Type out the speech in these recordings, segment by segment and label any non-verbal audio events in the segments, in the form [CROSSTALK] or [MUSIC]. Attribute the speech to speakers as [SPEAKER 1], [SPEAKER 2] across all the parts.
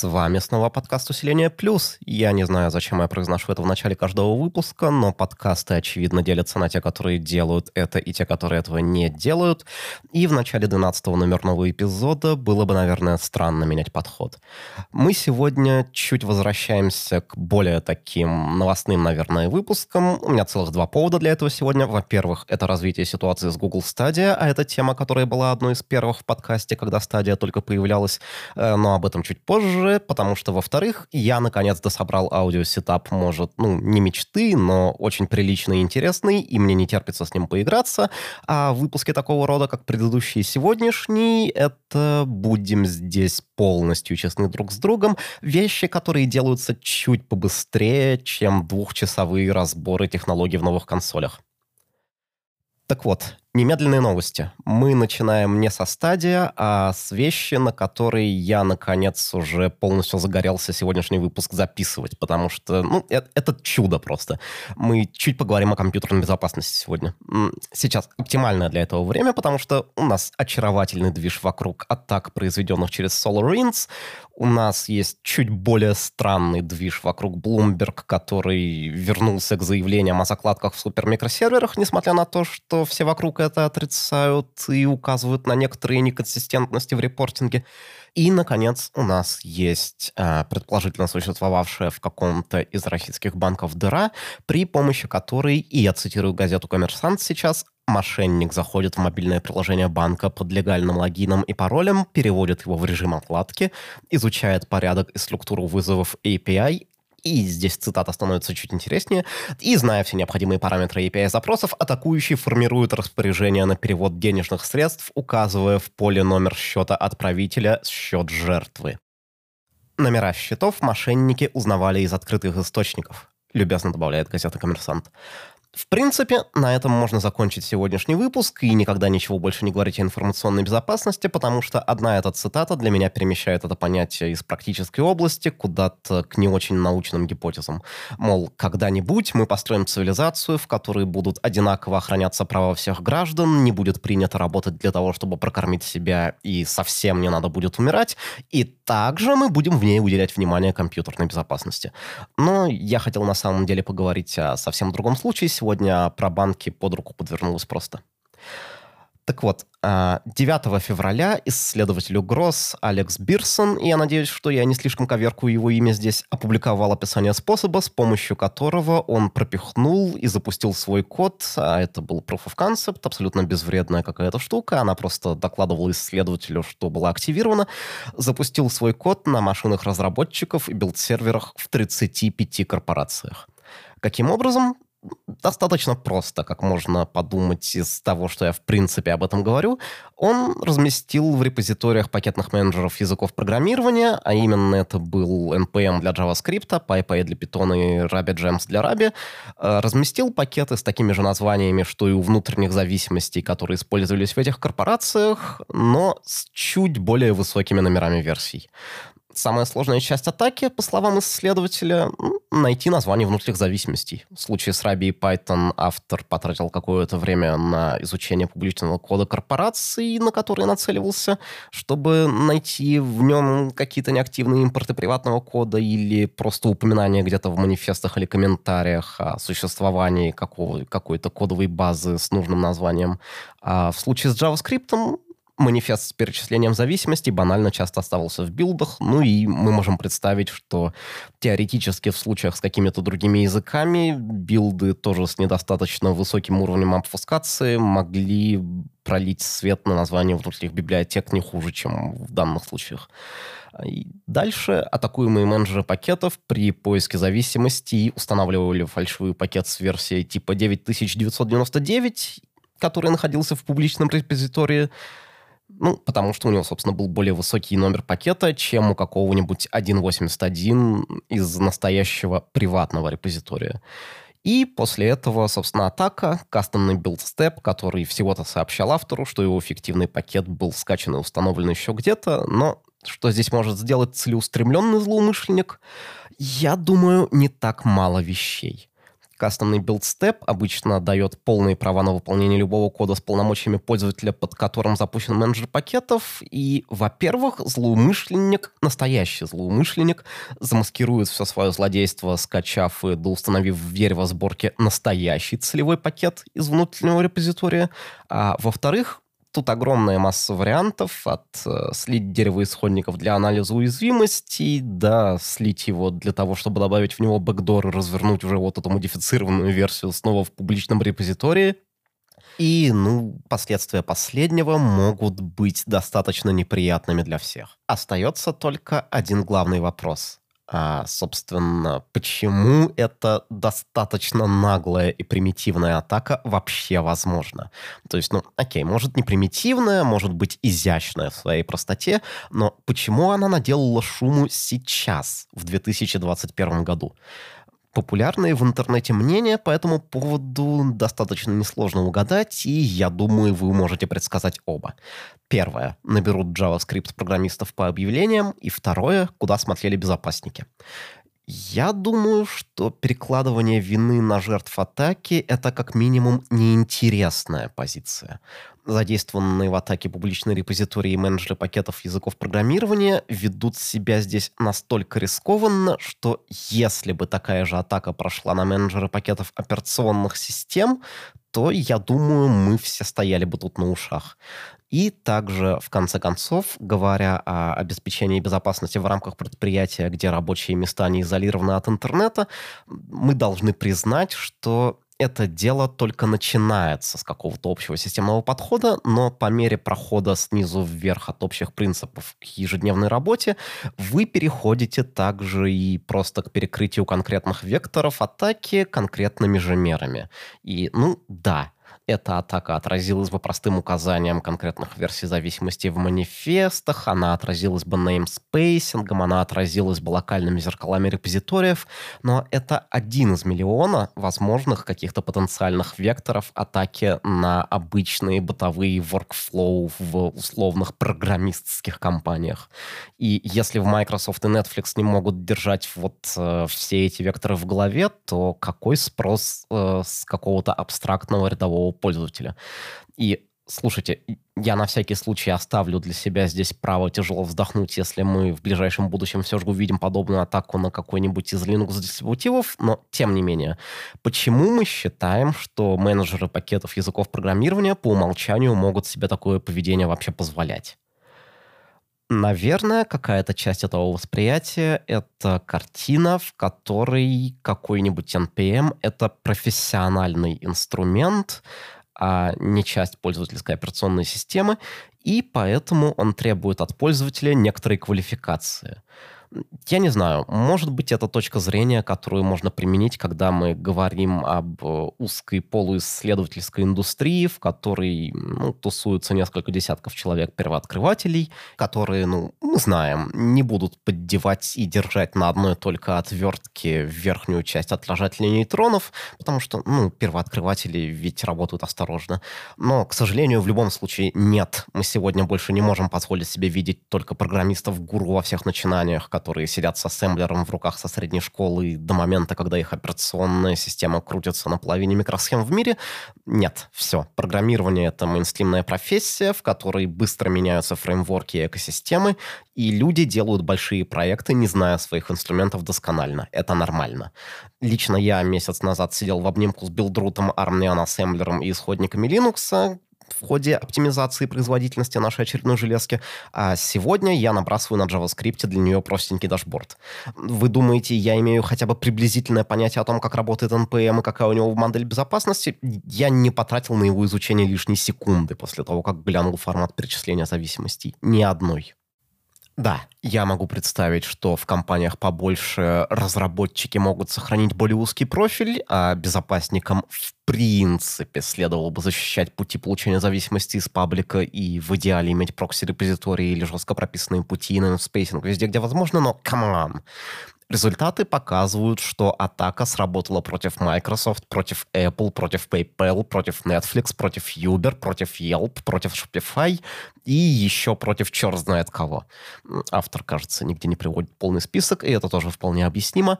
[SPEAKER 1] С вами снова подкаст «Усиление плюс». Я не знаю, зачем я произношу это в начале каждого выпуска, но подкасты, очевидно, делятся на те, которые делают это, и те, которые этого не делают. И в начале 12-го номерного эпизода было бы, наверное, странно менять подход. Мы сегодня чуть возвращаемся к более таким новостным, наверное, выпускам. У меня целых два повода для этого сегодня. Во-первых, это развитие ситуации с Google Stadia, а это тема, которая была одной из первых в подкасте, когда Stadia только появлялась, э, но об этом чуть позже позже, потому что, во-вторых, я наконец-то собрал аудиосетап, может, ну, не мечты, но очень приличный и интересный, и мне не терпится с ним поиграться. А выпуски такого рода, как предыдущий и сегодняшний, это будем здесь полностью честны друг с другом, вещи, которые делаются чуть побыстрее, чем двухчасовые разборы технологий в новых консолях. Так вот, Немедленные новости. Мы начинаем не со Stadia, а с вещи, на которые я, наконец, уже полностью загорелся сегодняшний выпуск записывать, потому что, ну, это, это чудо просто. Мы чуть поговорим о компьютерной безопасности сегодня. Сейчас оптимальное для этого время, потому что у нас очаровательный движ вокруг атак, произведенных через SolarWinds. У нас есть чуть более странный движ вокруг Bloomberg, который вернулся к заявлениям о закладках в супермикросерверах, несмотря на то, что все вокруг это отрицают и указывают на некоторые неконсистентности в репортинге. И, наконец, у нас есть э, предположительно существовавшая в каком-то из российских банков дыра, при помощи которой, и я цитирую газету «Коммерсант» сейчас, мошенник заходит в мобильное приложение банка под легальным логином и паролем, переводит его в режим отладки, изучает порядок и структуру вызовов API и здесь цитата становится чуть интереснее, и зная все необходимые параметры API-запросов, атакующий формирует распоряжение на перевод денежных средств, указывая в поле номер счета отправителя счет жертвы. Номера счетов мошенники узнавали из открытых источников, любезно добавляет газета «Коммерсант». В принципе, на этом можно закончить сегодняшний выпуск и никогда ничего больше не говорить о информационной безопасности, потому что одна эта цитата для меня перемещает это понятие из практической области куда-то к не очень научным гипотезам. Мол, когда-нибудь мы построим цивилизацию, в которой будут одинаково охраняться права всех граждан, не будет принято работать для того, чтобы прокормить себя и совсем не надо будет умирать, и также мы будем в ней уделять внимание компьютерной безопасности. Но я хотел на самом деле поговорить о совсем другом случае сегодня про банки под руку подвернулось просто. Так вот, 9 а, февраля исследователь угроз Алекс Бирсон, и я надеюсь, что я не слишком коверкую его имя здесь, опубликовал описание способа, с помощью которого он пропихнул и запустил свой код, а это был Proof of Concept, абсолютно безвредная какая-то штука, она просто докладывала исследователю, что была активирована, запустил свой код на машинах разработчиков и билд-серверах в 35 корпорациях. Каким образом? Достаточно просто, как можно подумать из того, что я в принципе об этом говорю. Он разместил в репозиториях пакетных менеджеров языков программирования, а именно это был NPM для JavaScript, PyPy для Python и RabbitGems для Ruby, э, разместил пакеты с такими же названиями, что и у внутренних зависимостей, которые использовались в этих корпорациях, но с чуть более высокими номерами версий. Самая сложная часть атаки, по словам исследователя, найти название внутренних зависимостей. В случае с Ruby и Python автор потратил какое-то время на изучение публичного кода корпорации, на который нацеливался, чтобы найти в нем какие-то неактивные импорты приватного кода или просто упоминания где-то в манифестах или комментариях о существовании какого, какой-то кодовой базы с нужным названием. А в случае с JavaScript манифест с перечислением зависимостей банально часто оставался в билдах, ну и мы можем представить, что теоретически в случаях с какими-то другими языками билды тоже с недостаточно высоким уровнем обфускации могли пролить свет на название внутренних библиотек не хуже, чем в данных случаях. И дальше атакуемые менеджеры пакетов при поиске зависимостей устанавливали фальшивый пакет с версией типа 9999, который находился в публичном репозитории, ну, потому что у него, собственно, был более высокий номер пакета, чем у какого-нибудь 1.81 из настоящего приватного репозитория. И после этого, собственно, атака, кастомный step, который всего-то сообщал автору, что его эффективный пакет был скачан и установлен еще где-то, но что здесь может сделать целеустремленный злоумышленник, я думаю, не так мало вещей. Кастомный билдстеп обычно дает полные права на выполнение любого кода с полномочиями пользователя, под которым запущен менеджер пакетов. И, во-первых, злоумышленник, настоящий злоумышленник, замаскирует все свое злодейство, скачав и доустановив в дерево сборки настоящий целевой пакет из внутреннего репозитория. А во-вторых, Тут огромная масса вариантов, от э, слить дерево исходников для анализа уязвимостей до слить его для того, чтобы добавить в него бэкдор и развернуть уже вот эту модифицированную версию снова в публичном репозитории. И, ну, последствия последнего могут быть достаточно неприятными для всех. Остается только один главный вопрос а, собственно, почему это достаточно наглая и примитивная атака вообще возможна? То есть, ну, окей, может не примитивная, может быть изящная в своей простоте, но почему она наделала шуму сейчас, в 2021 году? Популярные в интернете мнения по этому поводу достаточно несложно угадать, и я думаю, вы можете предсказать оба. Первое. Наберут JavaScript программистов по объявлениям. И второе. Куда смотрели безопасники. Я думаю, что перекладывание вины на жертв атаки – это как минимум неинтересная позиция задействованные в атаке публичные репозитории и менеджеры пакетов языков программирования ведут себя здесь настолько рискованно, что если бы такая же атака прошла на менеджеры пакетов операционных систем, то, я думаю, мы все стояли бы тут на ушах. И также, в конце концов, говоря о обеспечении безопасности в рамках предприятия, где рабочие места не изолированы от интернета, мы должны признать, что это дело только начинается с какого-то общего системного подхода, но по мере прохода снизу вверх от общих принципов к ежедневной работе вы переходите также и просто к перекрытию конкретных векторов атаки конкретными же мерами. И, ну, да, эта атака отразилась бы простым указанием конкретных версий зависимости в манифестах, она отразилась бы namespacing, она отразилась бы локальными зеркалами репозиториев, но это один из миллиона возможных каких-то потенциальных векторов атаки на обычные бытовые workflow в условных программистских компаниях. И если в Microsoft и Netflix не могут держать вот э, все эти векторы в голове, то какой спрос э, с какого-то абстрактного рядового пользователя. И слушайте, я на всякий случай оставлю для себя здесь право тяжело вздохнуть, если мы в ближайшем будущем все же увидим подобную атаку на какой-нибудь из Linux-дистрибутивов, но тем не менее, почему мы считаем, что менеджеры пакетов языков программирования по умолчанию могут себе такое поведение вообще позволять? Наверное, какая-то часть этого восприятия — это картина, в которой какой-нибудь NPM — это профессиональный инструмент, а не часть пользовательской операционной системы, и поэтому он требует от пользователя некоторой квалификации — я не знаю, может быть, это точка зрения, которую можно применить, когда мы говорим об э, узкой полуисследовательской индустрии, в которой ну, тусуются несколько десятков человек-первооткрывателей, которые, ну, мы знаем, не будут поддевать и держать на одной только отвертке верхнюю часть отражателя нейтронов, потому что, ну, первооткрыватели ведь работают осторожно. Но, к сожалению, в любом случае нет. Мы сегодня больше не можем позволить себе видеть только программистов-гуру во всех начинаниях, которые сидят с ассемблером в руках со средней школы до момента, когда их операционная система крутится на половине микросхем в мире. Нет, все. Программирование — это мейнстримная профессия, в которой быстро меняются фреймворки и экосистемы, и люди делают большие проекты, не зная своих инструментов досконально. Это нормально. Лично я месяц назад сидел в обнимку с Buildroot ом, ARM ассемблером и исходниками Linux, в ходе оптимизации производительности нашей очередной железки. А сегодня я набрасываю на JavaScript для нее простенький дашборд. Вы думаете, я имею хотя бы приблизительное понятие о том, как работает NPM и какая у него модель безопасности? Я не потратил на его изучение лишней секунды после того, как глянул формат перечисления зависимостей. Ни одной. Да, я могу представить, что в компаниях побольше разработчики могут сохранить более узкий профиль, а безопасникам в принципе следовало бы защищать пути получения зависимости из паблика и в идеале иметь прокси-репозитории или жестко прописанные пути на spacing везде, где возможно, но come on. Результаты показывают, что атака сработала против Microsoft, против Apple, против PayPal, против Netflix, против Uber, против Yelp, против Shopify и еще против черт знает кого. Автор, кажется, нигде не приводит полный список, и это тоже вполне объяснимо.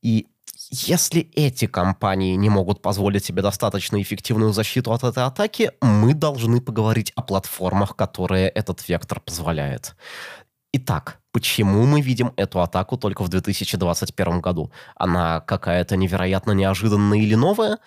[SPEAKER 1] И если эти компании не могут позволить себе достаточно эффективную защиту от этой атаки, мы должны поговорить о платформах, которые этот вектор позволяет. Итак, почему мы видим эту атаку только в 2021 году? Она какая-то невероятно неожиданная или новая?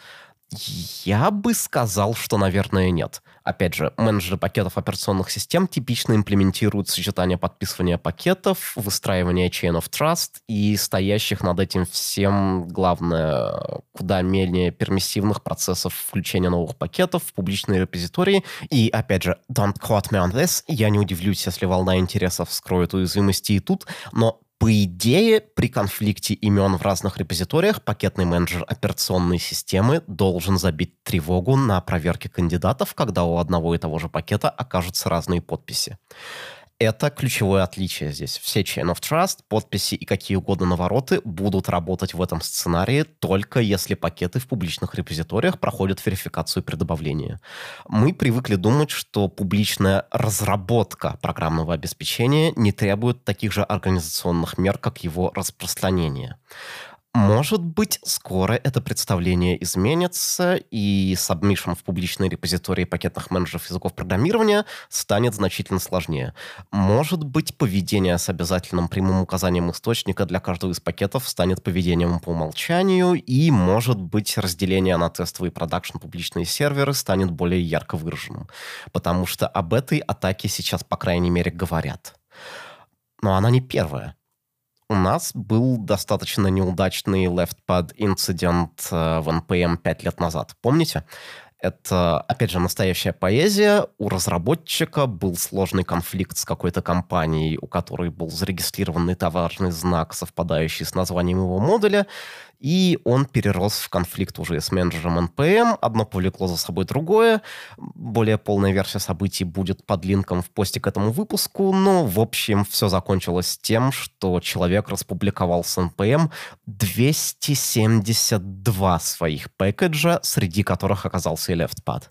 [SPEAKER 1] Я бы сказал, что, наверное, нет. Опять же, менеджеры пакетов операционных систем типично имплементируют сочетание подписывания пакетов, выстраивания chain of trust и стоящих над этим всем, главное, куда менее пермиссивных процессов включения новых пакетов в публичные репозитории. И, опять же, don't quote me on this, я не удивлюсь, если волна интересов вскроет уязвимости и тут, но по идее, при конфликте имен в разных репозиториях пакетный менеджер операционной системы должен забить тревогу на проверке кандидатов, когда у одного и того же пакета окажутся разные подписи. Это ключевое отличие здесь. Все Chain of Trust, подписи и какие угодно навороты будут работать в этом сценарии только если пакеты в публичных репозиториях проходят верификацию при добавлении. Мы привыкли думать, что публичная разработка программного обеспечения не требует таких же организационных мер, как его распространение. Может быть, скоро это представление изменится, и submission в публичные репозитории пакетных менеджеров языков программирования станет значительно сложнее. Может быть, поведение с обязательным прямым указанием источника для каждого из пакетов станет поведением по умолчанию, и, может быть, разделение на тестовые и продакшн публичные серверы станет более ярко выраженным. Потому что об этой атаке сейчас, по крайней мере, говорят. Но она не первая у нас был достаточно неудачный LeftPad инцидент э, в NPM 5 лет назад. Помните? Это, опять же, настоящая поэзия. У разработчика был сложный конфликт с какой-то компанией, у которой был зарегистрированный товарный знак, совпадающий с названием его модуля и он перерос в конфликт уже с менеджером NPM. Одно повлекло за собой другое. Более полная версия событий будет под линком в посте к этому выпуску, но, в общем, все закончилось тем, что человек распубликовал с NPM 272 своих package а, среди которых оказался и LeftPad.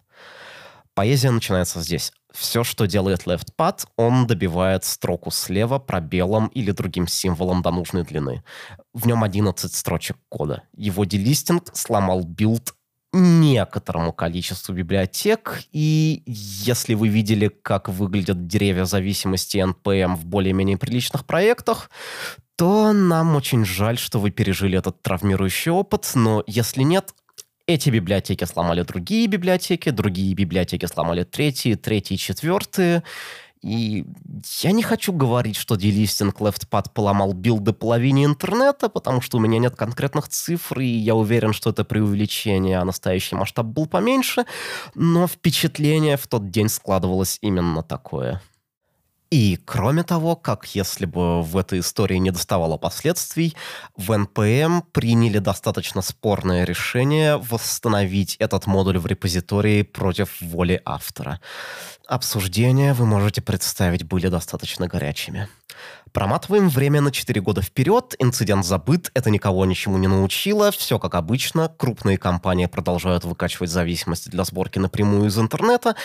[SPEAKER 1] Поэзия начинается здесь. Все, что делает LeftPad, он добивает строку слева пробелом или другим символом до нужной длины. В нем 11 строчек кода. Его делистинг сломал билд некоторому количеству библиотек, и если вы видели, как выглядят деревья зависимости NPM в более-менее приличных проектах, то нам очень жаль, что вы пережили этот травмирующий опыт, но если нет, эти библиотеки сломали другие библиотеки, другие библиотеки сломали третьи, третьи, четвертые. И я не хочу говорить, что делистинг LeftPad поломал билды половине интернета, потому что у меня нет конкретных цифр, и я уверен, что это преувеличение, а настоящий масштаб был поменьше, но впечатление в тот день складывалось именно такое. И кроме того, как если бы в этой истории не доставало последствий, в NPM приняли достаточно спорное решение восстановить этот модуль в репозитории против воли автора. Обсуждения, вы можете представить, были достаточно горячими. Проматываем время на 4 года вперед, инцидент забыт, это никого ничему не научило, все как обычно, крупные компании продолжают выкачивать зависимости для сборки напрямую из интернета,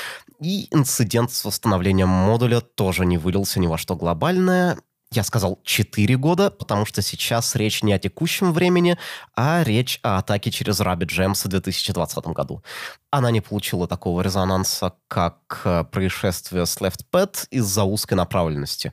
[SPEAKER 1] и инцидент с восстановлением модуля тоже не вылился ни во что глобальное, я сказал 4 года, потому что сейчас речь не о текущем времени, а речь о атаке через Rabbit Gems в 2020 году. Она не получила такого резонанса, как э, происшествие с LeftPad из-за узкой направленности.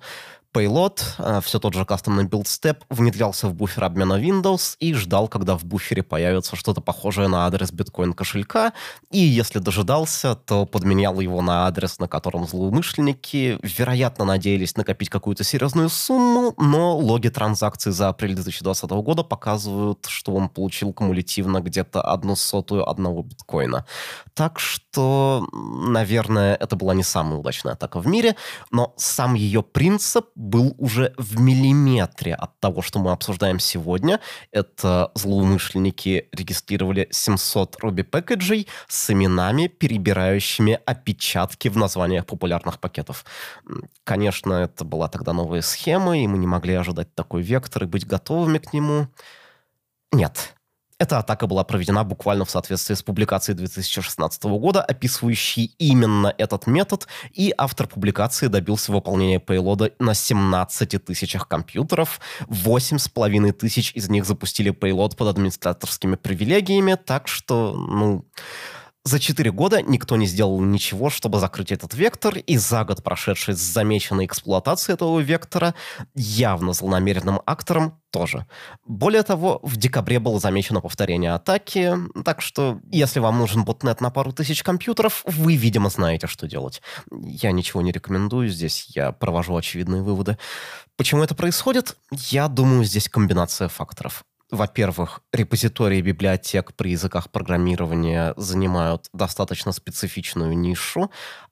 [SPEAKER 1] Payload, э, все тот же кастомный build step, внедрялся в буфер обмена Windows и ждал, когда в буфере появится что-то похожее на адрес биткоин кошелька, и если дожидался, то подменял его на адрес, на котором злоумышленники, вероятно, надеялись накопить какую-то серьезную сумму, но логи транзакций за апрель 2020 года показывают, что он получил кумулятивно где-то одну сотую одного биткоина. Так что, наверное, это была не самая удачная атака в мире, но сам ее принцип был уже в миллиметре от того, что мы обсуждаем сегодня. Это злоумышленники регистрировали 700 Ruby пэкэджей с именами, перебирающими опечатки в названиях популярных пакетов. Конечно, это была тогда новая схема, и мы не могли ожидать такой вектор и быть готовыми к нему. Нет, Эта атака была проведена буквально в соответствии с публикацией 2016 года, описывающей именно этот метод, и автор публикации добился выполнения пейлода на 17 тысячах компьютеров. 8,5 тысяч из них запустили пейлод под администраторскими привилегиями, так что, ну... За четыре года никто не сделал ничего, чтобы закрыть этот вектор, и за год, прошедший с замеченной эксплуатацией этого вектора, явно злонамеренным актором тоже. Более того, в декабре было замечено повторение атаки, так что если вам нужен ботнет на пару тысяч компьютеров, вы, видимо, знаете, что делать. Я ничего не рекомендую здесь, я провожу очевидные выводы. Почему это происходит? Я думаю, здесь комбинация факторов во-первых, репозитории библиотек при языках программирования занимают достаточно специфичную нишу,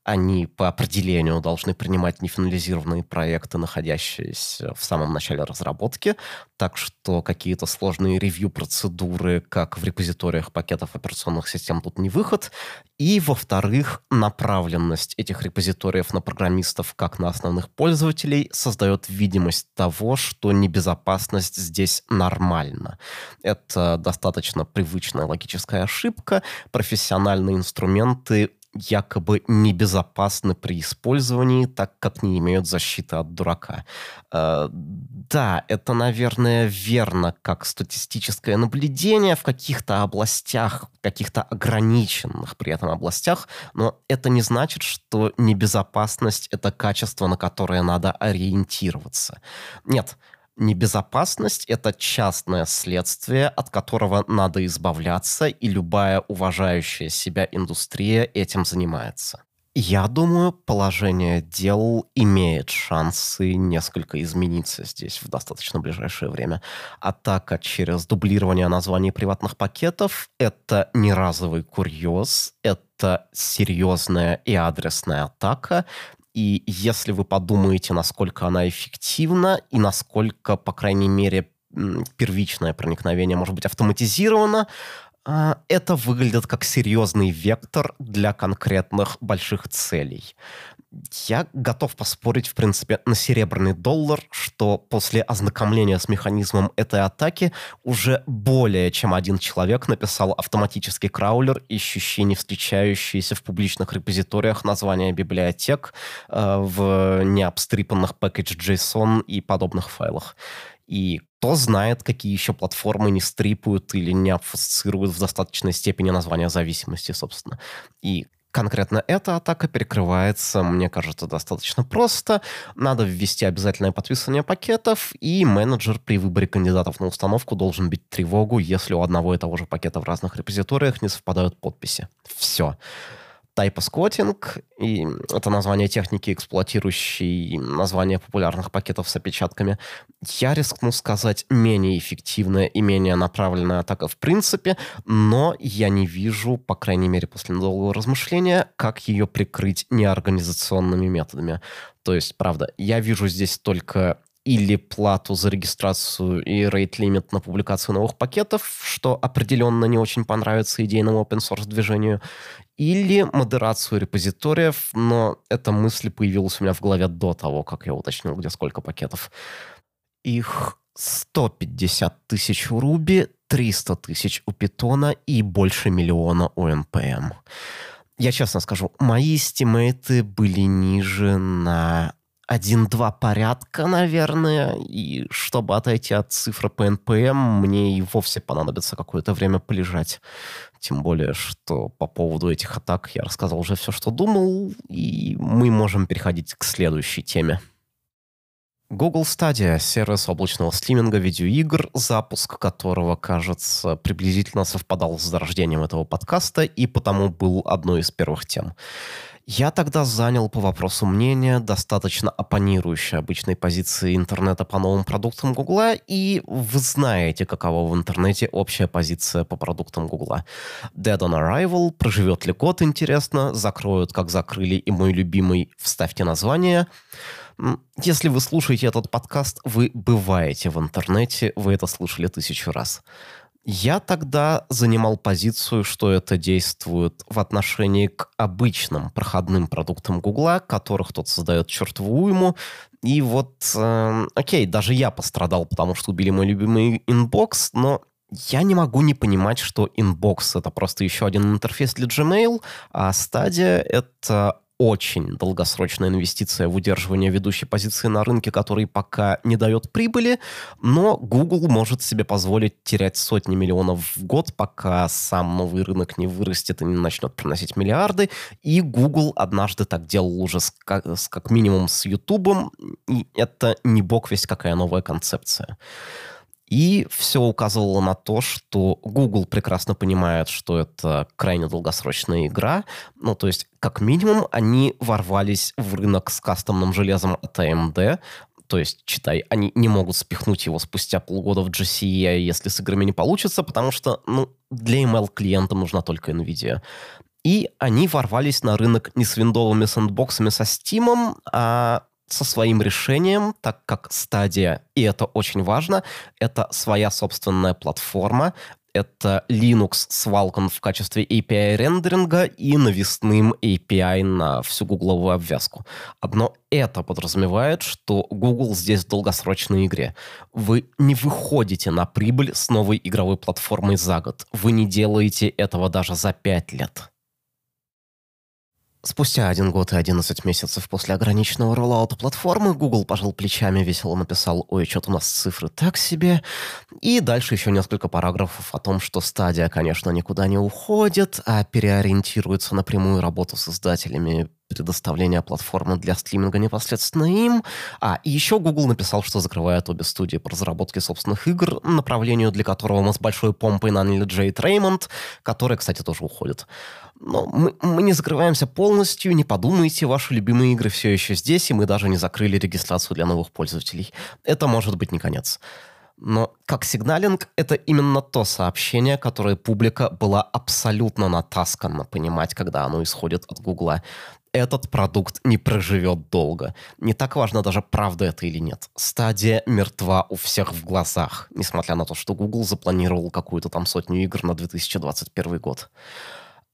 [SPEAKER 1] они по определению должны принимать нефинализированные проекты, находящиеся в самом начале разработки, так что какие-то сложные ревью-процедуры, как в репозиториях пакетов операционных систем, тут не выход. И, во-вторых, направленность этих репозиториев на программистов, как на основных пользователей, создает видимость того, что небезопасность здесь нормальна. Это достаточно привычная логическая ошибка. Профессиональные инструменты якобы небезопасны при использовании, так как не имеют защиты от дурака. Э, да, это, наверное, верно как статистическое наблюдение в каких-то областях, каких-то ограниченных при этом областях, но это не значит, что небезопасность — это качество, на которое надо ориентироваться. Нет, Небезопасность — это частное следствие, от которого надо избавляться, и любая уважающая себя индустрия этим занимается. Я думаю, положение дел имеет шансы несколько измениться здесь в достаточно ближайшее время. Атака через дублирование названий приватных пакетов — это не разовый курьез, это серьезная и адресная атака, и если вы подумаете, насколько она эффективна и насколько, по крайней мере, первичное проникновение может быть автоматизировано, это выглядит как серьезный вектор для конкретных больших целей. Я готов поспорить, в принципе, на серебряный доллар, что после ознакомления с механизмом этой атаки уже более чем один человек написал автоматический краулер, ищущий не встречающиеся в публичных репозиториях названия библиотек э, в необстрипанных package.json и подобных файлах. И кто знает, какие еще платформы не стрипают или не обфасцируют в достаточной степени названия зависимости, собственно. И конкретно эта атака перекрывается, мне кажется, достаточно просто. Надо ввести обязательное подписывание пакетов, и менеджер при выборе кандидатов на установку должен бить тревогу, если у одного и того же пакета в разных репозиториях не совпадают подписи. Все тайпоскотинг, и это название техники, эксплуатирующей название популярных пакетов с опечатками. Я рискну сказать менее эффективная и менее направленная атака в принципе, но я не вижу, по крайней мере после долгого размышления, как ее прикрыть неорганизационными методами. То есть, правда, я вижу здесь только или плату за регистрацию и рейт-лимит на публикацию новых пакетов, что определенно не очень понравится идейному open source движению, или модерацию репозиториев, но эта мысль появилась у меня в голове до того, как я уточнил, где сколько пакетов. Их 150 тысяч у Ruby, 300 тысяч у Python и больше миллиона у NPM. Я честно скажу, мои стимейты были ниже на один-два порядка, наверное, и чтобы отойти от цифры по NPM, мне и вовсе понадобится какое-то время полежать. Тем более, что по поводу этих атак я рассказал уже все, что думал, и мы можем переходить к следующей теме. Google Stadia — сервис облачного стриминга видеоигр, запуск которого, кажется, приблизительно совпадал с зарождением этого подкаста и потому был одной из первых тем. Я тогда занял по вопросу мнения, достаточно оппонирующей обычной позиции интернета по новым продуктам Гугла, и вы знаете, какова в интернете общая позиция по продуктам Гугла. Dead on Arrival, проживет ли год, интересно, закроют, как закрыли, и мой любимый «Вставьте название». Если вы слушаете этот подкаст, вы бываете в интернете, вы это слышали тысячу раз. Я тогда занимал позицию, что это действует в отношении к обычным проходным продуктам Гугла, которых тот создает чертову уйму. И вот, э, окей, даже я пострадал, потому что убили мой любимый Inbox, но я не могу не понимать, что Inbox — это просто еще один интерфейс для Gmail, а Stadia — это очень долгосрочная инвестиция в удерживание ведущей позиции на рынке, который пока не дает прибыли, но Google может себе позволить терять сотни миллионов в год, пока сам новый рынок не вырастет и не начнет приносить миллиарды. И Google однажды так делал уже с, как, с, как минимум с YouTube, и это не бог весть какая новая концепция. И все указывало на то, что Google прекрасно понимает, что это крайне долгосрочная игра. Ну, то есть, как минимум, они ворвались в рынок с кастомным железом от AMD, то есть, читай, они не могут спихнуть его спустя полгода в GCE, если с играми не получится, потому что, ну, для ML-клиента нужна только NVIDIA. И они ворвались на рынок не с виндовыми сэндбоксами со Steam, а со своим решением, так как стадия, и это очень важно, это своя собственная платформа, это Linux с Vulkan в качестве API рендеринга и навесным API на всю гугловую обвязку. Одно это подразумевает, что Google здесь в долгосрочной игре. Вы не выходите на прибыль с новой игровой платформой за год. Вы не делаете этого даже за пять лет. Спустя один год и 11 месяцев после ограниченного роллаута платформы Google пожал плечами, весело написал «Ой, что-то у нас цифры так себе». И дальше еще несколько параграфов о том, что стадия, конечно, никуда не уходит, а переориентируется на прямую работу с издателями предоставления платформы для стриминга непосредственно им. А, и еще Google написал, что закрывает обе студии по разработке собственных игр, направлению для которого мы с большой помпой наняли Джейд Реймонд, который, кстати, тоже уходит. Но мы, мы не закрываемся полностью, не подумайте, ваши любимые игры все еще здесь, и мы даже не закрыли регистрацию для новых пользователей. Это может быть не конец. Но как сигналинг, это именно то сообщение, которое публика была абсолютно натаскана понимать, когда оно исходит от Гугла. Этот продукт не проживет долго. Не так важно даже, правда это или нет. Стадия мертва у всех в глазах, несмотря на то, что Google запланировал какую-то там сотню игр на 2021 год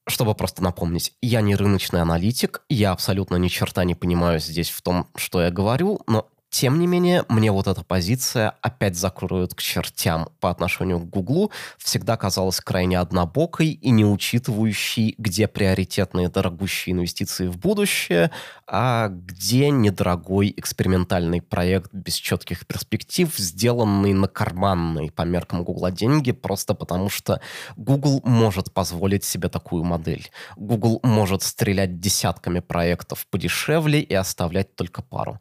[SPEAKER 1] чтобы просто напомнить, я не рыночный аналитик, я абсолютно ни черта не понимаю здесь в том, что я говорю, но тем не менее, мне вот эта позиция опять закроют к чертям по отношению к Гуглу. Всегда казалась крайне однобокой и не учитывающей, где приоритетные дорогущие инвестиции в будущее, а где недорогой экспериментальный проект без четких перспектив, сделанный на карманные по меркам Гугла деньги, просто потому что Google может позволить себе такую модель. Google может стрелять десятками проектов подешевле и оставлять только пару.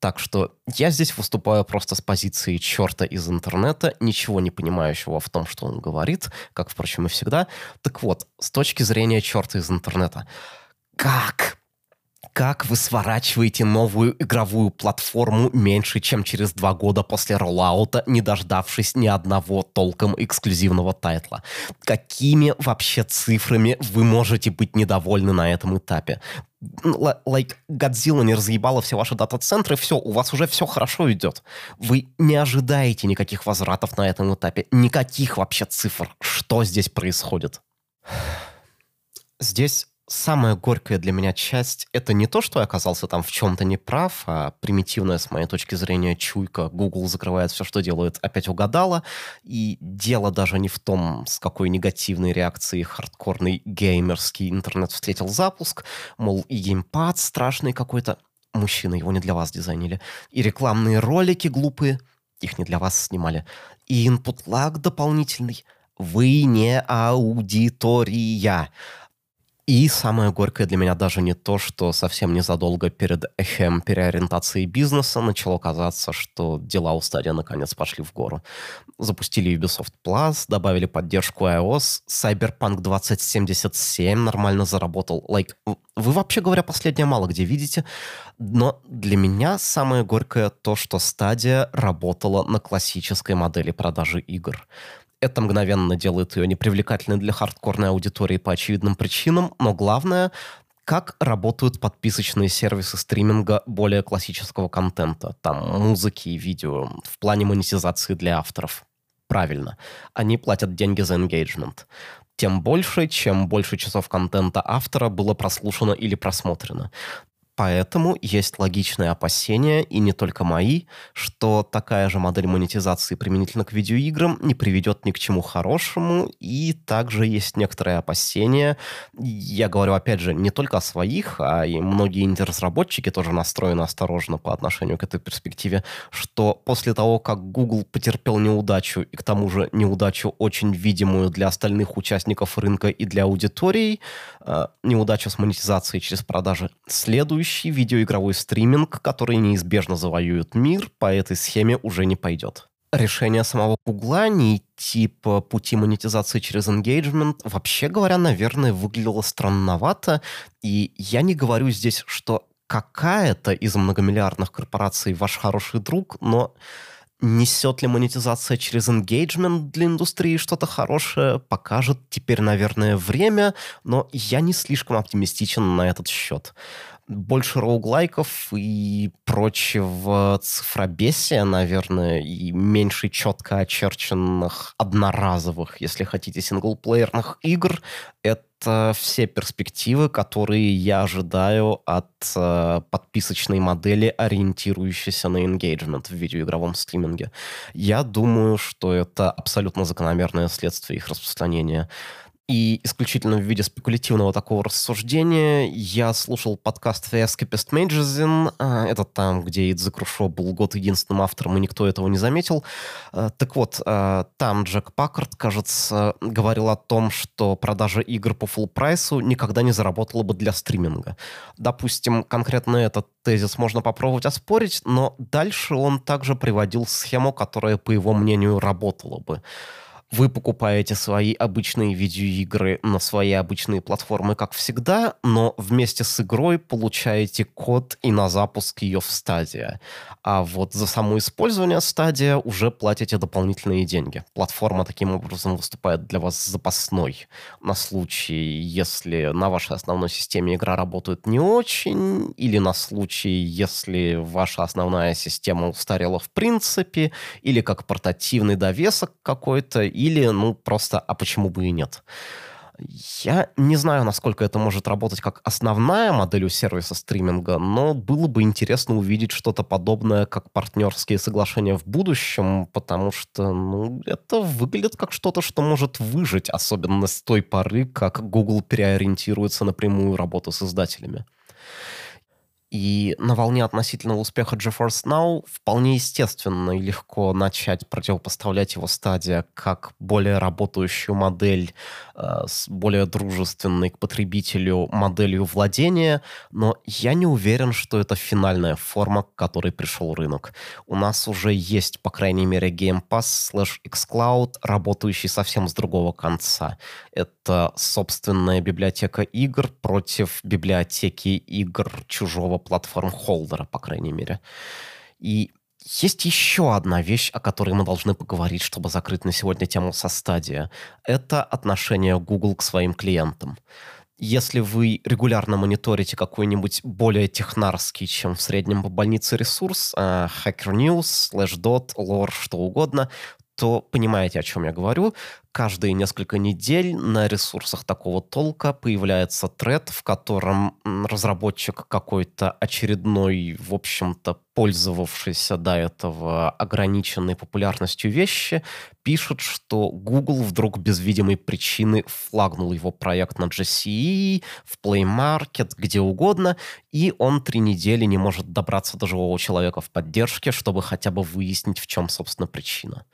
[SPEAKER 1] Так что я здесь выступаю просто с позиции черта из интернета, ничего не понимающего в том, что он говорит, как, впрочем, и всегда. Так вот, с точки зрения черта из интернета, как как вы сворачиваете новую игровую платформу меньше, чем через два года после роллаута, не дождавшись ни одного толком эксклюзивного тайтла? Какими вообще цифрами вы можете быть недовольны на этом этапе? like, Годзилла не разъебала все ваши дата-центры, все, у вас уже все хорошо идет. Вы не ожидаете никаких возвратов на этом этапе, никаких вообще цифр. Что здесь происходит? Здесь самая горькая для меня часть — это не то, что я оказался там в чем-то неправ, а примитивная, с моей точки зрения, чуйка. Google закрывает все, что делает, опять угадала. И дело даже не в том, с какой негативной реакцией хардкорный геймерский интернет встретил запуск. Мол, и геймпад страшный какой-то. Мужчина, его не для вас дизайнили. И рекламные ролики глупые, их не для вас снимали. И input lag дополнительный. Вы не аудитория. И самое горькое для меня даже не то, что совсем незадолго перед эхем переориентации бизнеса начало казаться, что дела у стадия наконец пошли в гору. Запустили Ubisoft Plus, добавили поддержку iOS, Cyberpunk 2077 нормально заработал. Like, вы вообще говоря, последнее мало где видите, но для меня самое горькое то, что стадия работала на классической модели продажи игр. Это мгновенно делает ее непривлекательной для хардкорной аудитории по очевидным причинам, но главное, как работают подписочные сервисы стриминга более классического контента, там музыки и видео, в плане монетизации для авторов. Правильно, они платят деньги за engagement. Тем больше, чем больше часов контента автора было прослушано или просмотрено. Поэтому есть логичное опасение, и не только мои, что такая же модель монетизации применительно к видеоиграм не приведет ни к чему хорошему, и также есть некоторые опасения. Я говорю, опять же, не только о своих, а и многие инди-разработчики тоже настроены осторожно по отношению к этой перспективе, что после того, как Google потерпел неудачу, и к тому же неудачу очень видимую для остальных участников рынка и для аудитории, э, неудачу с монетизацией через продажи, следующий будущий видеоигровой стриминг, который неизбежно завоюет мир, по этой схеме уже не пойдет. Решение самого Гугла не идти по пути монетизации через engagement, вообще говоря, наверное, выглядело странновато. И я не говорю здесь, что какая-то из многомиллиардных корпораций ваш хороший друг, но Несет ли монетизация через engagement для индустрии что-то хорошее, покажет теперь, наверное, время, но я не слишком оптимистичен на этот счет больше роуглайков и прочего цифробесия, наверное, и меньше четко очерченных одноразовых, если хотите, синглплеерных игр. Это все перспективы, которые я ожидаю от э, подписочной модели, ориентирующейся на engagement в видеоигровом стриминге. Я думаю, что это абсолютно закономерное следствие их распространения. И исключительно в виде спекулятивного такого рассуждения я слушал подкаст The Escapist Magazine. А, это там, где Идзе Крушо был год единственным автором, и никто этого не заметил. А, так вот, а, там Джек Паккард, кажется, говорил о том, что продажа игр по full прайсу никогда не заработала бы для стриминга. Допустим, конкретно этот тезис можно попробовать оспорить, но дальше он также приводил схему, которая, по его мнению, работала бы. Вы покупаете свои обычные видеоигры на свои обычные платформы, как всегда, но вместе с игрой получаете код и на запуск ее в стадия. А вот за само использование стадия уже платите дополнительные деньги. Платформа таким образом выступает для вас запасной на случай, если на вашей основной системе игра работает не очень, или на случай, если ваша основная система устарела в принципе, или как портативный довесок какой-то, или, ну, просто, а почему бы и нет? Я не знаю, насколько это может работать как основная модель у сервиса стриминга, но было бы интересно увидеть что-то подобное, как партнерские соглашения в будущем, потому что ну, это выглядит как что-то, что может выжить, особенно с той поры, как Google переориентируется на прямую работу с издателями. И на волне относительного успеха GeForce Now вполне естественно и легко начать противопоставлять его стадия как более работающую модель с более дружественной к потребителю моделью владения, но я не уверен, что это финальная форма, к которой пришел рынок. У нас уже есть, по крайней мере, Game Pass slash xCloud, работающий совсем с другого конца. Это собственная библиотека игр против библиотеки игр чужого платформ-холдера, по крайней мере. И есть еще одна вещь, о которой мы должны поговорить, чтобы закрыть на сегодня тему со стадия. Это отношение Google к своим клиентам. Если вы регулярно мониторите какой-нибудь более технарский, чем в среднем по больнице ресурс, э, Hacker News, Slashdot, Lore, что угодно, то понимаете, о чем я говорю. Каждые несколько недель на ресурсах такого толка появляется тред, в котором разработчик какой-то очередной, в общем-то, пользовавшийся до этого ограниченной популярностью вещи, пишет, что Google вдруг без видимой причины флагнул его проект на GCE, в Play Market, где угодно, и он три недели не может добраться до живого человека в поддержке, чтобы хотя бы выяснить, в чем, собственно, причина.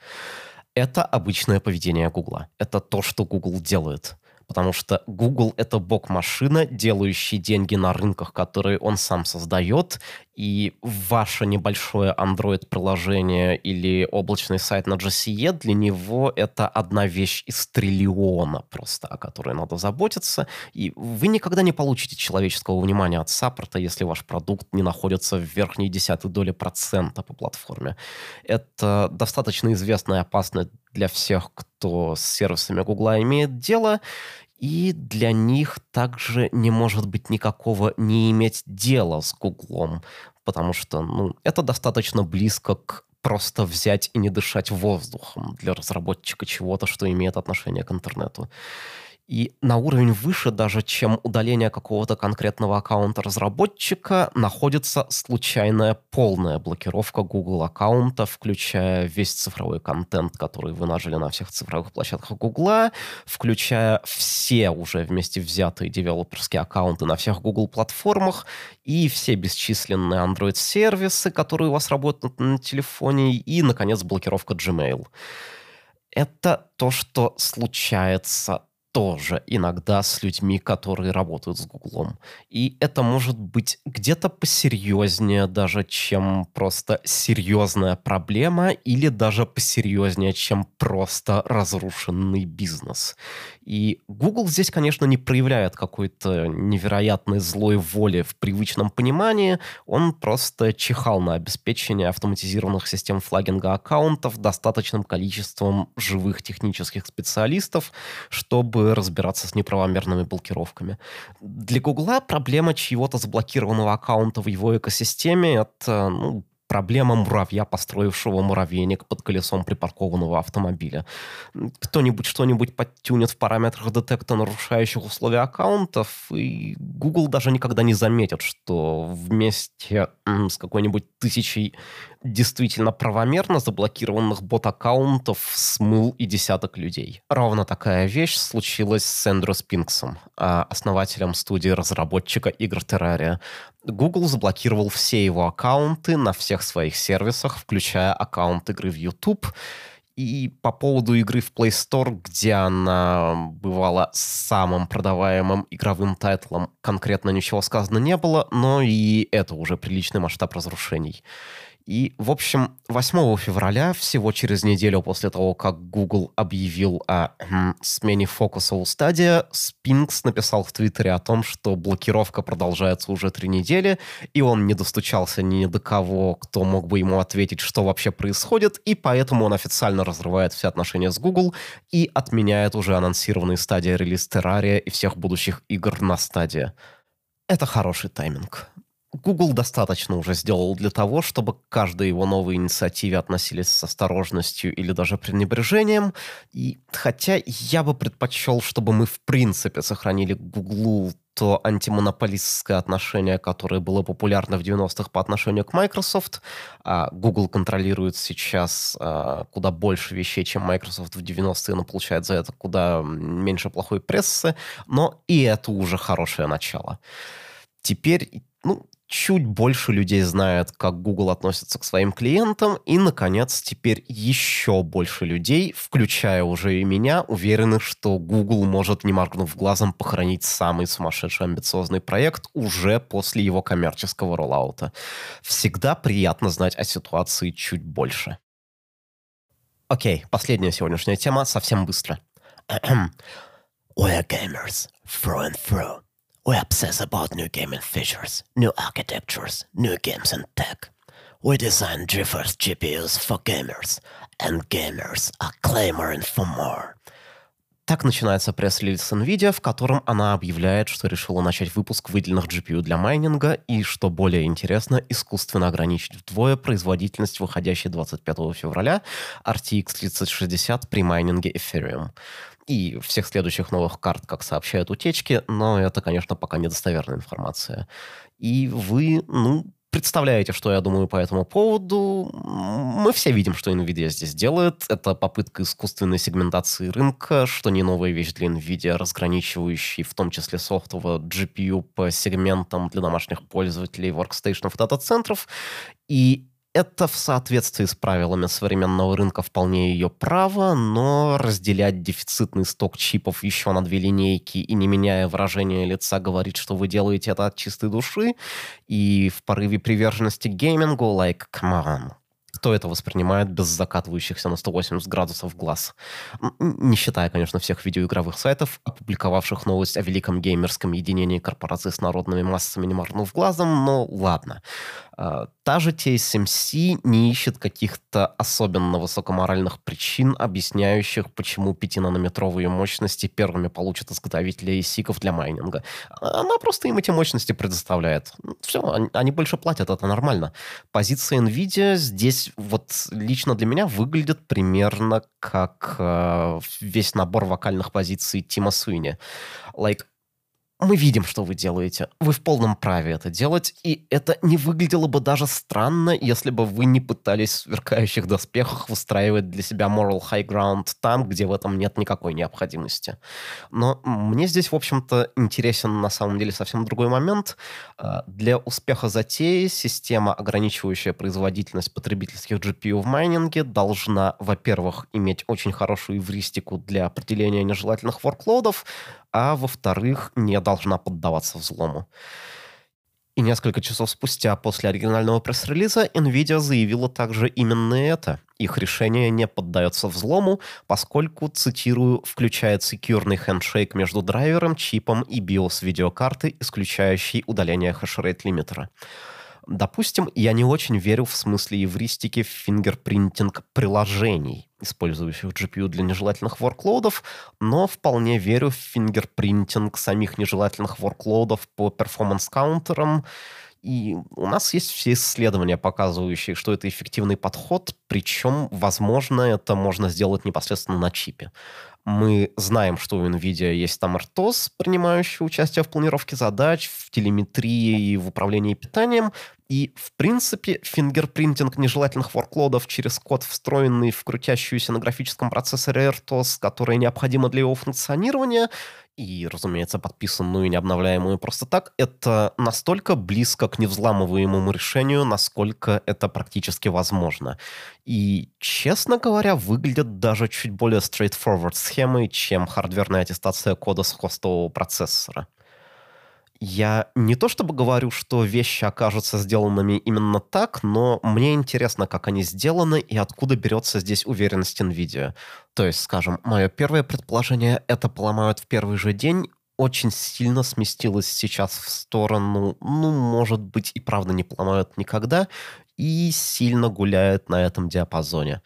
[SPEAKER 1] Это обычное поведение Гугла. Это то, что Google делает потому что Google — это бог-машина, делающий деньги на рынках, которые он сам создает, и ваше небольшое Android-приложение или облачный сайт на GCE для него это одна вещь из триллиона просто, о которой надо заботиться, и вы никогда не получите человеческого внимания от саппорта, если ваш продукт не находится в верхней десятой доли процента по платформе. Это достаточно известно и опасно для всех, кто с сервисами Гугла имеет дело, и для них также не может быть никакого не иметь дела с Гуглом, потому что ну, это достаточно близко к просто взять и не дышать воздухом для разработчика чего-то, что имеет отношение к интернету. И на уровень выше даже, чем удаление какого-то конкретного аккаунта разработчика, находится случайная полная блокировка Google аккаунта, включая весь цифровой контент, который вы нажили на всех цифровых площадках Google, включая все уже вместе взятые девелоперские аккаунты на всех Google платформах и все бесчисленные Android-сервисы, которые у вас работают на телефоне, и, наконец, блокировка Gmail. Это то, что случается тоже иногда с людьми, которые работают с Гуглом. И это может быть где-то посерьезнее даже, чем просто серьезная проблема, или даже посерьезнее, чем просто разрушенный бизнес. И Google здесь, конечно, не проявляет какой-то невероятной злой воли в привычном понимании. Он просто чихал на обеспечение автоматизированных систем флагинга аккаунтов достаточным количеством живых технических специалистов, чтобы разбираться с неправомерными блокировками. Для Гугла проблема чьего-то заблокированного аккаунта в его экосистеме — это ну, проблема муравья, построившего муравейник под колесом припаркованного автомобиля. Кто-нибудь что-нибудь подтюнет в параметрах детекта нарушающих условия аккаунтов, и Google даже никогда не заметит, что вместе с какой-нибудь тысячей действительно правомерно заблокированных бот-аккаунтов смыл и десяток людей. Ровно такая вещь случилась с Эндрю Спинксом, а, основателем студии разработчика игр Terraria. Google заблокировал все его аккаунты на всех своих сервисах, включая аккаунт игры в YouTube, и по поводу игры в Play Store, где она бывала самым продаваемым игровым тайтлом, конкретно ничего сказано не было, но и это уже приличный масштаб разрушений. И, в общем, 8 февраля, всего через неделю после того, как Google объявил о хм, смене фокуса у стадия, Спинкс написал в Твиттере о том, что блокировка продолжается уже три недели, и он не достучался ни до кого, кто мог бы ему ответить, что вообще происходит, и поэтому он официально разрывает все отношения с Google и отменяет уже анонсированные стадии релиз Terraria и всех будущих игр на стадии. Это хороший тайминг. Google достаточно уже сделал для того, чтобы к каждой его новой инициативе относились с осторожностью или даже пренебрежением. И хотя я бы предпочел, чтобы мы в принципе сохранили Google то антимонополистское отношение, которое было популярно в 90-х по отношению к Microsoft. А Google контролирует сейчас а, куда больше вещей, чем Microsoft в 90-е, но получает за это куда меньше плохой прессы. Но и это уже хорошее начало. Теперь, ну, чуть больше людей знает, как Google относится к своим клиентам, и, наконец, теперь еще больше людей, включая уже и меня, уверены, что Google может, не моргнув глазом, похоронить самый сумасшедший амбициозный проект уже после его коммерческого роллаута. Всегда приятно знать о ситуации чуть больше. Окей, последняя сегодняшняя тема, совсем быстро. [CLEARS THROAT] We're gamers, through and through. We obsess about new gaming features, new architectures, new games and tech. We design GeForce GPUs for gamers, and gamers are clamoring for more. Так начинается пресс-релиз NVIDIA, в котором она объявляет, что решила начать выпуск выделенных GPU для майнинга и, что более интересно, искусственно ограничить вдвое производительность выходящей 25 февраля RTX 3060 при майнинге Ethereum и всех следующих новых карт, как сообщают утечки, но это, конечно, пока недостоверная информация. И вы, ну, представляете, что я думаю по этому поводу. Мы все видим, что NVIDIA здесь делает. Это попытка искусственной сегментации рынка, что не новая вещь для NVIDIA, разграничивающий в том числе софтового GPU по сегментам для домашних пользователей, воркстейшнов, дата-центров. И это в соответствии с правилами современного рынка вполне ее право, но разделять дефицитный сток чипов еще на две линейки и не меняя выражения лица говорить, что вы делаете это от чистой души, и в порыве приверженности геймингу, like, come on, кто это воспринимает без закатывающихся на 180 градусов глаз. Не считая, конечно, всех видеоигровых сайтов, опубликовавших новость о великом геймерском единении корпорации с народными массами, не моргнув глазом, но ладно. А, та же TSMC не ищет каких-то особенно высокоморальных причин, объясняющих, почему 5-нанометровые мощности первыми получат изготовители сиков для майнинга. Она просто им эти мощности предоставляет. Все, они, больше платят, это нормально. Позиция NVIDIA здесь вот лично для меня выглядит примерно как э, весь набор вокальных позиций Тима Суини. Like, мы видим, что вы делаете. Вы в полном праве это делать, и это не выглядело бы даже странно, если бы вы не пытались в сверкающих доспехах выстраивать для себя moral high ground там, где в этом нет никакой необходимости. Но мне здесь, в общем-то, интересен на самом деле совсем другой момент. А, для успеха затеи система, ограничивающая производительность потребительских GPU в майнинге, должна, во-первых, иметь очень хорошую эвристику для определения нежелательных ворклодов, а во-вторых, не должна поддаваться взлому. И несколько часов спустя после оригинального пресс-релиза NVIDIA заявила также именно это. Их решение не поддается взлому, поскольку, цитирую, включает secure ный handshake между драйвером, чипом и BIOS видеокарты, исключающий удаление hashrate limiter а. Допустим, я не очень верю в смысле евристики в fingerprinting приложений, использующих GPU для нежелательных workload ов, но вполне верю в fingerprinting самих нежелательных workload ов по performance counter ам, и у нас есть все исследования, показывающие, что это эффективный подход, причем, возможно, это можно сделать непосредственно на чипе. Мы знаем, что у NVIDIA есть там RTOS, принимающий участие в планировке задач, в телеметрии и в управлении питанием. И, в принципе, fingerprinting нежелательных workload ов через код, встроенный в крутящуюся на графическом процессоре RTOS, которая необходима для его функционирования, и, разумеется, подписанную и необновляемую просто так, это настолько близко к невзламываемому решению, насколько это практически возможно. И, честно говоря, выглядит даже чуть более straightforward схемой, чем хардверная аттестация кода с хостового процессора. Я не то чтобы говорю, что вещи окажутся сделанными именно так, но мне интересно, как они сделаны и откуда берется здесь уверенность NVIDIA. То есть, скажем, мое первое предположение — это поломают в первый же день, очень сильно сместилось сейчас в сторону, ну, может быть, и правда не поломают никогда, и сильно гуляет на этом диапазоне.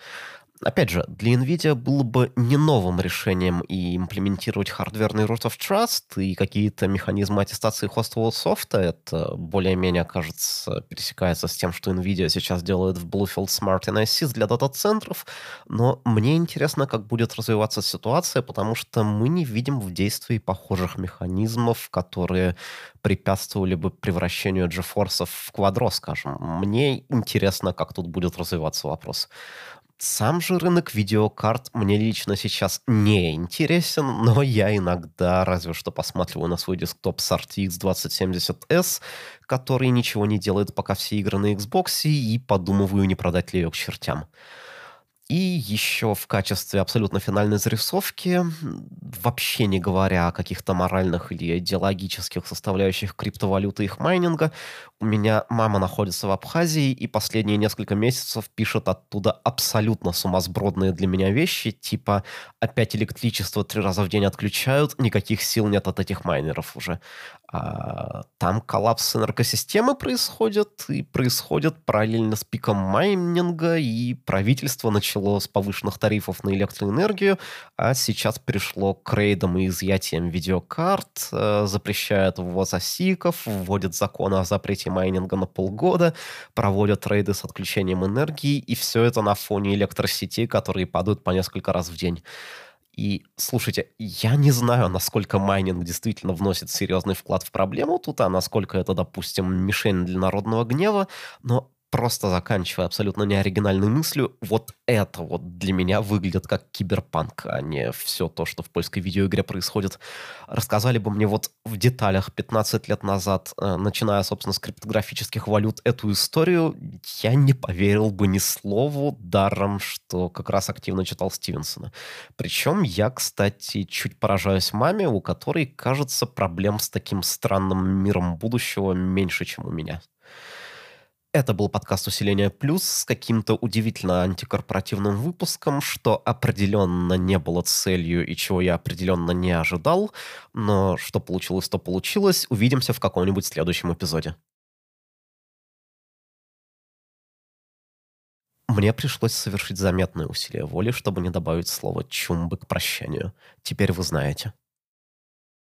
[SPEAKER 1] Опять же, для NVIDIA было бы не новым решением и имплементировать хардверный root of trust и какие-то механизмы аттестации хостового софта. Это более-менее, кажется, пересекается с тем, что NVIDIA сейчас делает в Bluefield Smart NICs для дата-центров. Но мне интересно, как будет развиваться ситуация, потому что мы не видим в действии похожих механизмов, которые препятствовали бы превращению GeForce в квадро, скажем. Мне интересно, как тут будет развиваться вопрос. Сам же рынок видеокарт мне лично сейчас не интересен, но я иногда разве что посматриваю на свой десктоп с RTX 2070S, который ничего не делает, пока все игры на Xbox, и подумываю, не продать ли ее к чертям. И еще в качестве абсолютно финальной зарисовки, вообще не говоря о каких-то моральных или идеологических составляющих криптовалюты и их майнинга, у меня мама находится в Абхазии и последние несколько месяцев пишет оттуда абсолютно сумасбродные для меня вещи, типа «опять электричество три раза в день отключают, никаких сил нет от этих майнеров уже». А, там коллапс энергосистемы происходит, и происходит параллельно с пиком майнинга, и правительство начало с повышенных тарифов на электроэнергию, а сейчас перешло к рейдам и изъятиям видеокарт, э, запрещает ввоз ASIC ов, вводит законы о запрете майнинга на полгода, проводят рейды с отключением энергии, и все это на фоне электросетей, которые падают по несколько раз в день. И, слушайте, я не знаю, насколько майнинг действительно вносит серьезный вклад в проблему тут, а насколько это, допустим, мишень для народного гнева, но просто заканчивая абсолютно неоригинальной мыслью, вот это вот для меня выглядит как киберпанк, а не все то, что в польской видеоигре происходит. Рассказали бы мне вот в деталях 15 лет назад, э, начиная, собственно, с криптографических валют, эту историю, я не поверил бы ни слову, даром, что как раз активно читал Стивенсона. Причем я, кстати, чуть поражаюсь маме, у которой, кажется, проблем с таким странным миром будущего меньше, чем у меня. Это был подкаст «Усиление плюс» с каким-то удивительно антикорпоративным выпуском, что определенно не было целью и чего я определенно не ожидал, но что получилось, то получилось. Увидимся в каком-нибудь следующем эпизоде. Мне пришлось совершить заметное усилие воли, чтобы не добавить слово «чумбы» к прощанию. Теперь вы знаете.